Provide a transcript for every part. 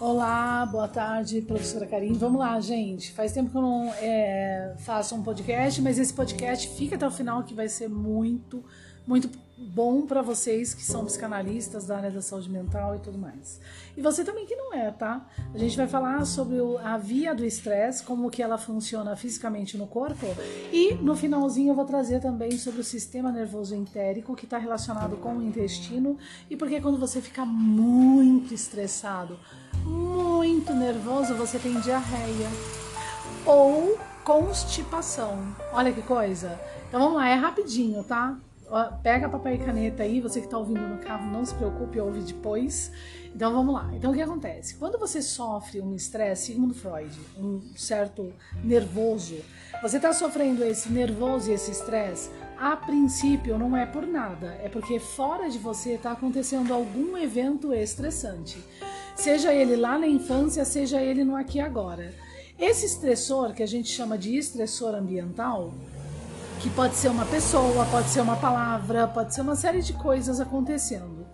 Olá, boa tarde, professora Karim. Vamos lá, gente. Faz tempo que eu não é, faço um podcast, mas esse podcast fica até o final que vai ser muito, muito bom para vocês que são psicanalistas da área da saúde mental e tudo mais. E você também que não é, tá? A gente vai falar sobre a via do estresse, como que ela funciona fisicamente no corpo e no finalzinho eu vou trazer também sobre o sistema nervoso entérico que está relacionado com o intestino e porque quando você fica muito estressado, muito nervoso, você tem diarreia ou constipação. Olha que coisa. Então vamos lá, é rapidinho, tá? Pega papel e caneta aí, você que está ouvindo no carro, não se preocupe, ouve depois. Então vamos lá. Então o que acontece? Quando você sofre um estresse, segundo Freud, um certo nervoso, você está sofrendo esse nervoso e esse estresse, a princípio não é por nada, é porque fora de você está acontecendo algum evento estressante. Seja ele lá na infância, seja ele no aqui e agora. Esse estressor, que a gente chama de estressor ambiental, que pode ser uma pessoa, pode ser uma palavra, pode ser uma série de coisas acontecendo.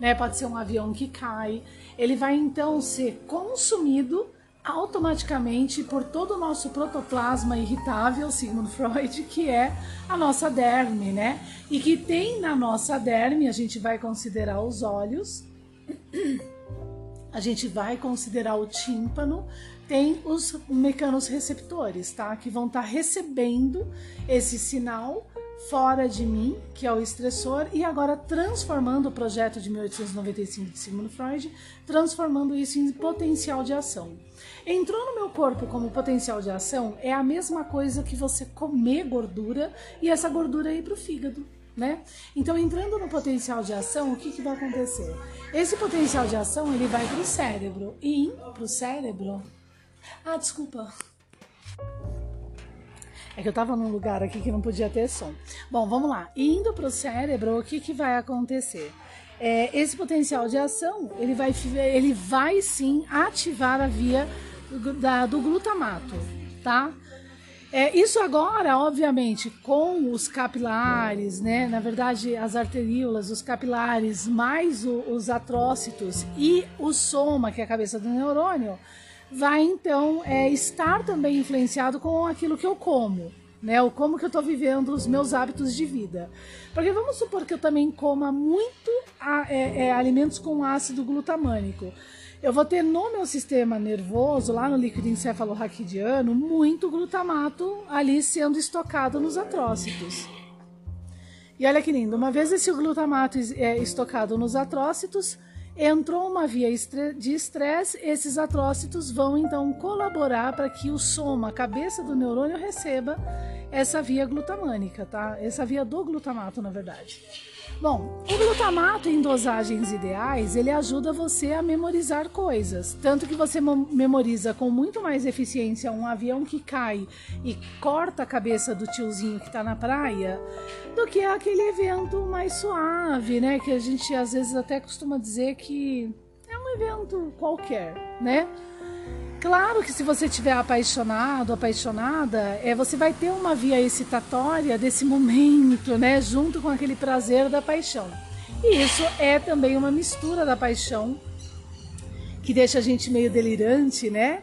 Né? Pode ser um avião que cai. Ele vai então ser consumido automaticamente por todo o nosso protoplasma irritável, segundo Freud, que é a nossa derme, né? E que tem na nossa derme, a gente vai considerar os olhos, a gente vai considerar o tímpano, tem os mecanos receptores, tá? Que vão estar tá recebendo esse sinal fora de mim, que é o estressor, e agora transformando o projeto de 1895 de Sigmund Freud, transformando isso em potencial de ação. Entrou no meu corpo como potencial de ação é a mesma coisa que você comer gordura e essa gordura ir para o fígado. Né? Então, entrando no potencial de ação, o que, que vai acontecer? Esse potencial de ação ele vai para o cérebro e para o cérebro, ah, desculpa. É que eu tava num lugar aqui que não podia ter som. Bom, vamos lá. Indo pro cérebro, o que, que vai acontecer? É, esse potencial de ação, ele vai, ele vai sim ativar a via do, da, do glutamato, tá? É, isso agora, obviamente, com os capilares, né? Na verdade, as arteríolas, os capilares, mais o, os atrócitos e o soma, que é a cabeça do neurônio, vai então é, estar também influenciado com aquilo que eu como, né? O como que eu estou vivendo os meus hábitos de vida. Porque vamos supor que eu também coma muito é, é, alimentos com ácido glutamânico. Eu vou ter no meu sistema nervoso, lá no líquido encefalorraquidiano, muito glutamato ali sendo estocado nos atrócitos. E olha que lindo, uma vez esse glutamato é estocado nos atrócitos, entrou uma via de estresse, esses atrócitos vão então colaborar para que o soma, a cabeça do neurônio, receba essa via glutamânica, tá? Essa via do glutamato, na verdade. Bom, o glutamato em dosagens ideais, ele ajuda você a memorizar coisas. Tanto que você memoriza com muito mais eficiência um avião que cai e corta a cabeça do tiozinho que está na praia, do que aquele evento mais suave, né? Que a gente às vezes até costuma dizer que é um evento qualquer, né? Claro que se você estiver apaixonado, apaixonada, é, você vai ter uma via excitatória desse momento, né? Junto com aquele prazer da paixão. E isso é também uma mistura da paixão que deixa a gente meio delirante, né?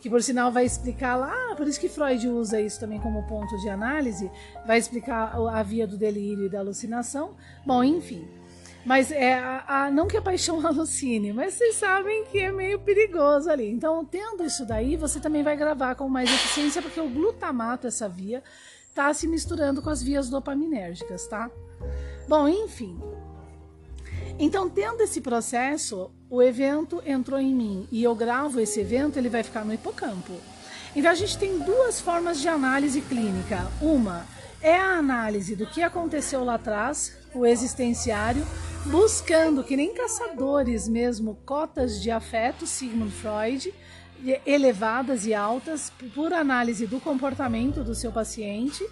Que por sinal vai explicar lá, por isso que Freud usa isso também como ponto de análise, vai explicar a via do delírio e da alucinação. Bom, enfim. Mas é a, a, não que a paixão alucine, mas vocês sabem que é meio perigoso ali. Então, tendo isso daí, você também vai gravar com mais eficiência, porque o glutamato, essa via, tá se misturando com as vias dopaminérgicas, tá? Bom, enfim. Então, tendo esse processo, o evento entrou em mim e eu gravo esse evento, ele vai ficar no hipocampo. Então, a gente tem duas formas de análise clínica. Uma é a análise do que aconteceu lá atrás, o existenciário, buscando, que nem caçadores mesmo, cotas de afeto, Sigmund Freud, elevadas e altas, por análise do comportamento do seu paciente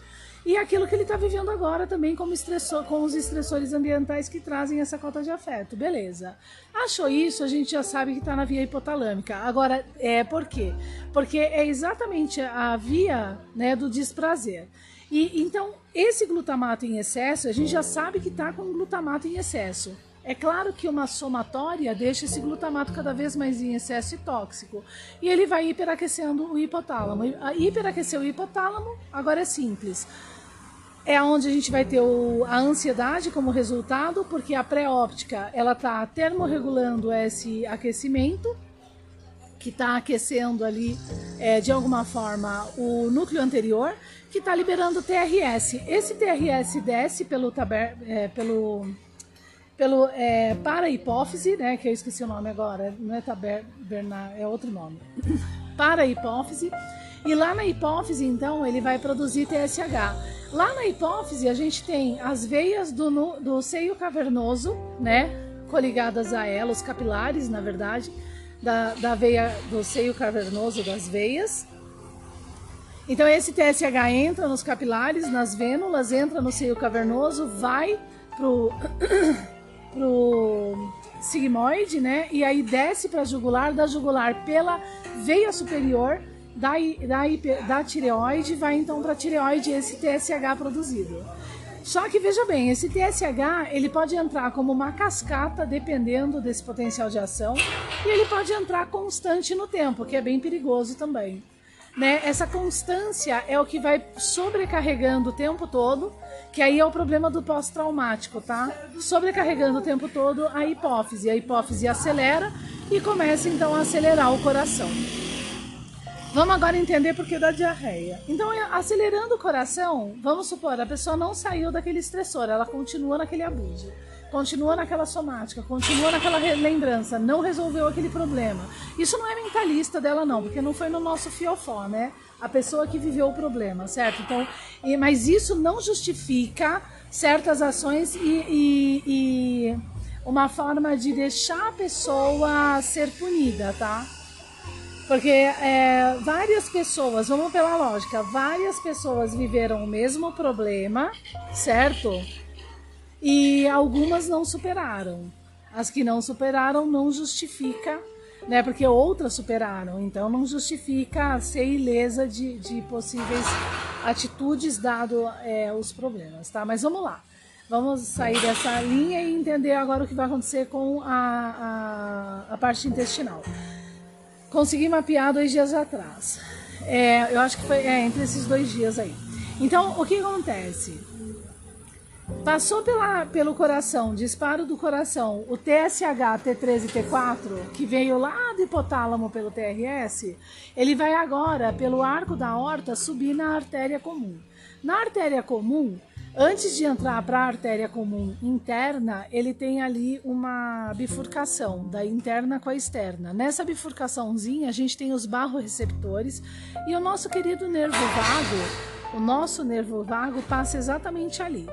e aquilo que ele está vivendo agora também como estressor, com os estressores ambientais que trazem essa cota de afeto. Beleza. Achou isso, a gente já sabe que está na via hipotalâmica. Agora, é por quê? Porque é exatamente a via né, do desprazer. E então, esse glutamato em excesso, a gente já sabe que está com glutamato em excesso, É claro que uma somatória deixa esse glutamato cada vez mais em excesso e tóxico. E ele vai hiperaquecendo o hipotálamo. Hiperaquecer o hipotálamo, agora é simples. É onde a gente vai ter o, a ansiedade como resultado, porque a pré-óptica ela está termorregulando esse aquecimento, que está aquecendo ali é, de alguma forma o núcleo anterior, que está liberando TRS. Esse TRS desce pelo, taber, é, pelo pelo é, para hipófise, né, que eu esqueci o nome agora, não é tabernar, é outro nome. para hipófise. E lá na hipófise, então, ele vai produzir TSH. Lá na hipófise, a gente tem as veias do, do seio cavernoso, né, coligadas a ela, os capilares, na verdade, da, da veia do seio cavernoso das veias. Então, esse TSH entra nos capilares, nas vênulas, entra no seio cavernoso, vai pro pro sigmoide, né? E aí desce para jugular, da jugular pela veia superior da, da, da tireoide, vai então para a tireoide esse TSH produzido. Só que veja bem, esse TSH ele pode entrar como uma cascata dependendo desse potencial de ação e ele pode entrar constante no tempo, que é bem perigoso também. Né? Essa constância é o que vai sobrecarregando o tempo todo que aí é o problema do pós-traumático, tá? Sobrecarregando o tempo todo a hipófise. A hipófise acelera e começa então a acelerar o coração. Vamos agora entender por que da diarreia. Então, acelerando o coração, vamos supor, a pessoa não saiu daquele estressor, ela continua naquele abuso continua naquela somática, continua naquela lembrança, não resolveu aquele problema. Isso não é mentalista dela, não, porque não foi no nosso fiofó, né? A pessoa que viveu o problema, certo? Então, mas isso não justifica certas ações e, e, e uma forma de deixar a pessoa ser punida, tá? Porque é, várias pessoas, vamos pela lógica, várias pessoas viveram o mesmo problema, certo? e algumas não superaram. As que não superaram não justifica, né? Porque outras superaram, então não justifica ser ilesa de, de possíveis atitudes dado é, os problemas, tá? Mas vamos lá. Vamos sair dessa linha e entender agora o que vai acontecer com a, a, a parte intestinal. Consegui mapear dois dias atrás. É, eu acho que foi é, entre esses dois dias aí. Então, o que acontece? Passou pela, pelo coração, disparo do coração, o TSH, T3 e T4, que veio lá do hipotálamo pelo TRS, ele vai agora, pelo arco da horta, subir na artéria comum. Na artéria comum, antes de entrar para a artéria comum interna, ele tem ali uma bifurcação da interna com a externa. Nessa bifurcaçãozinha, a gente tem os barroreceptores e o nosso querido nervo vago, o nosso nervo vago passa exatamente ali.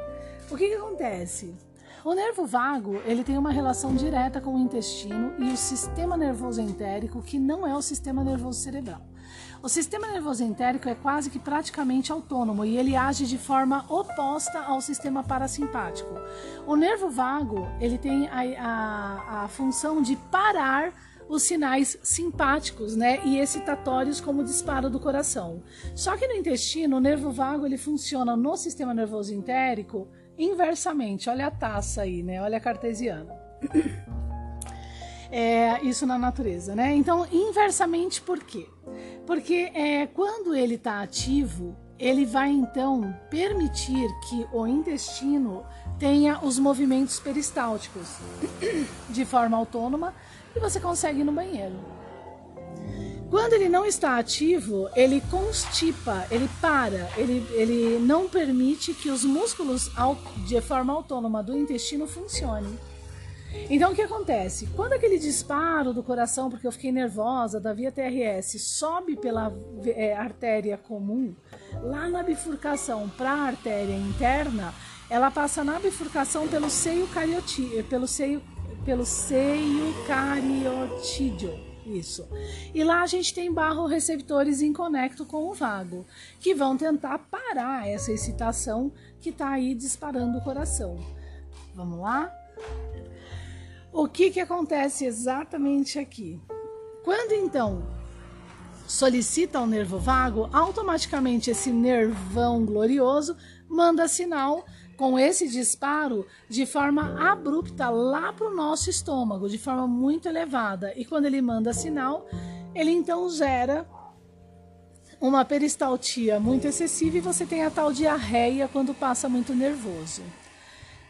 O que, que acontece? O nervo vago ele tem uma relação direta com o intestino e o sistema nervoso entérico, que não é o sistema nervoso cerebral. O sistema nervoso entérico é quase que praticamente autônomo e ele age de forma oposta ao sistema parasimpático. O nervo vago ele tem a, a, a função de parar os sinais simpáticos né, e excitatórios como o disparo do coração. Só que no intestino, o nervo vago ele funciona no sistema nervoso entérico inversamente. Olha a taça aí, né? Olha a cartesiana. É, isso na natureza, né? Então, inversamente por quê? Porque é, quando ele está ativo, ele vai então permitir que o intestino tenha os movimentos peristálticos de forma autônoma e você consegue ir no banheiro. Quando ele não está ativo, ele constipa, ele para, ele, ele não permite que os músculos de forma autônoma do intestino funcionem. Então o que acontece? Quando aquele disparo do coração, porque eu fiquei nervosa, da via TRS, sobe pela é, artéria comum, lá na bifurcação para a artéria interna, ela passa na bifurcação pelo seio cariotídeo, pelo seio, pelo seio cariotídeo isso. E lá a gente tem barro-receptores em conecto com o vago, que vão tentar parar essa excitação que está aí disparando o coração. Vamos lá? O que, que acontece exatamente aqui? Quando então solicita o nervo vago, automaticamente esse nervão glorioso manda sinal com esse disparo de forma abrupta lá para o nosso estômago, de forma muito elevada. E quando ele manda sinal, ele então gera uma peristaltia muito excessiva e você tem a tal diarreia quando passa muito nervoso.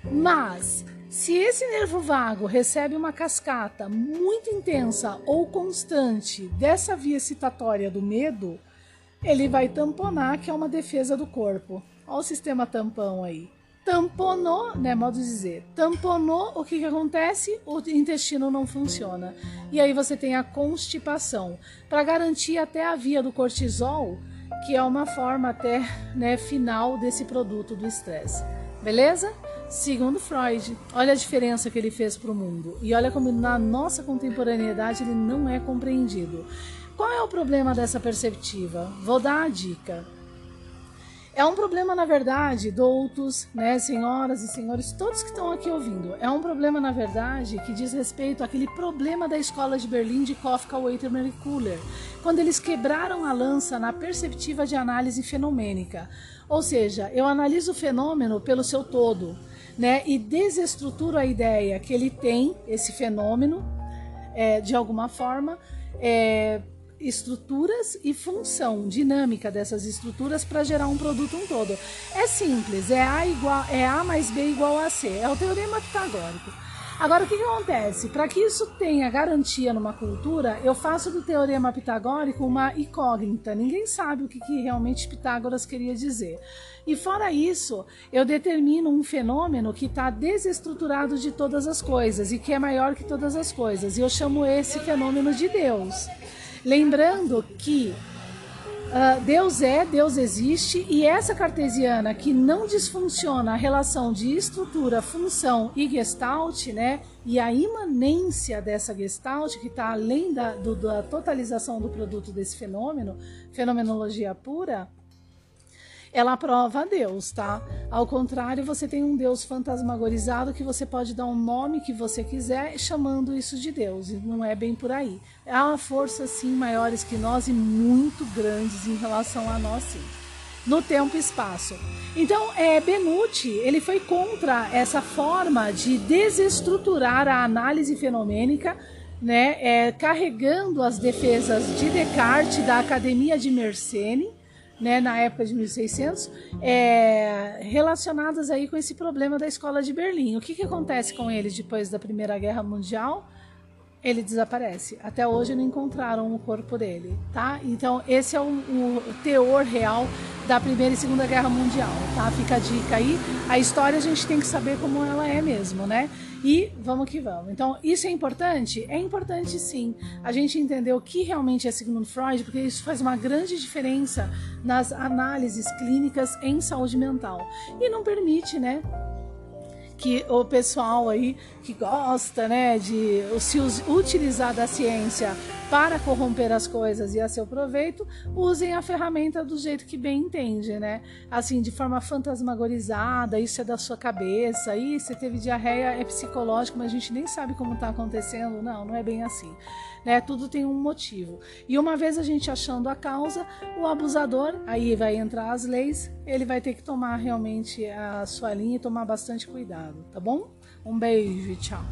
Mas, se esse nervo vago recebe uma cascata muito intensa ou constante dessa via excitatória do medo, ele vai tamponar, que é uma defesa do corpo. Olha o sistema tampão aí. Tamponou, né, modo de dizer, tamponou, o que, que acontece? O intestino não funciona. E aí você tem a constipação. Para garantir até a via do cortisol, que é uma forma até né, final desse produto do estresse. Beleza? Segundo Freud, olha a diferença que ele fez para o mundo. E olha como na nossa contemporaneidade ele não é compreendido. Qual é o problema dessa perceptiva? Vou dar a dica. É um problema, na verdade, doutos, né, senhoras e senhores, todos que estão aqui ouvindo. É um problema, na verdade, que diz respeito àquele problema da escola de Berlim de Kafka, Waiterman e Kuller, quando eles quebraram a lança na perceptiva de análise fenomênica. Ou seja, eu analiso o fenômeno pelo seu todo, né, e desestruturo a ideia que ele tem esse fenômeno é, de alguma forma. É, estruturas e função dinâmica dessas estruturas para gerar um produto um todo. É simples, é A igual é A mais B igual a C, é o teorema pitagórico. Agora o que, que acontece? Para que isso tenha garantia numa cultura, eu faço do teorema pitagórico uma incógnita. Ninguém sabe o que, que realmente Pitágoras queria dizer. E fora isso, eu determino um fenômeno que está desestruturado de todas as coisas e que é maior que todas as coisas. E eu chamo esse fenômeno de Deus. Lembrando que uh, Deus é, Deus existe, e essa cartesiana que não desfunciona a relação de estrutura, função e gestalt, né? E a imanência dessa gestalt, que está além da, do, da totalização do produto desse fenômeno, fenomenologia pura, ela aprova a Deus, tá? Ao contrário, você tem um Deus fantasmagorizado que você pode dar um nome que você quiser chamando isso de Deus, e não é bem por aí. Há forças sim maiores que nós e muito grandes em relação a nós sim. No tempo e espaço. Então, é, Benucci, ele foi contra essa forma de desestruturar a análise fenomênica né, é, carregando as defesas de Descartes da Academia de Mersenne, né, na época de 1600, é, relacionadas aí com esse problema da escola de Berlim. O que, que acontece com eles depois da Primeira Guerra Mundial? Ele desaparece. Até hoje não encontraram o corpo dele, tá? Então esse é o, o teor real da Primeira e Segunda Guerra Mundial, tá? Fica a dica aí. A história a gente tem que saber como ela é mesmo, né? E vamos que vamos. Então, isso é importante? É importante sim. A gente entender o que realmente é segundo Freud, porque isso faz uma grande diferença nas análises clínicas em saúde mental. E não permite, né? Que o pessoal aí que gosta, né, de se utilizar da ciência para corromper as coisas e a seu proveito, usem a ferramenta do jeito que bem entende, né? Assim, de forma fantasmagorizada, isso é da sua cabeça, aí você teve diarreia, é psicológico, mas a gente nem sabe como está acontecendo. Não, não é bem assim. Né? Tudo tem um motivo. E uma vez a gente achando a causa, o abusador, aí vai entrar as leis, ele vai ter que tomar realmente a sua linha e tomar bastante cuidado, tá bom? Um beijo e tchau.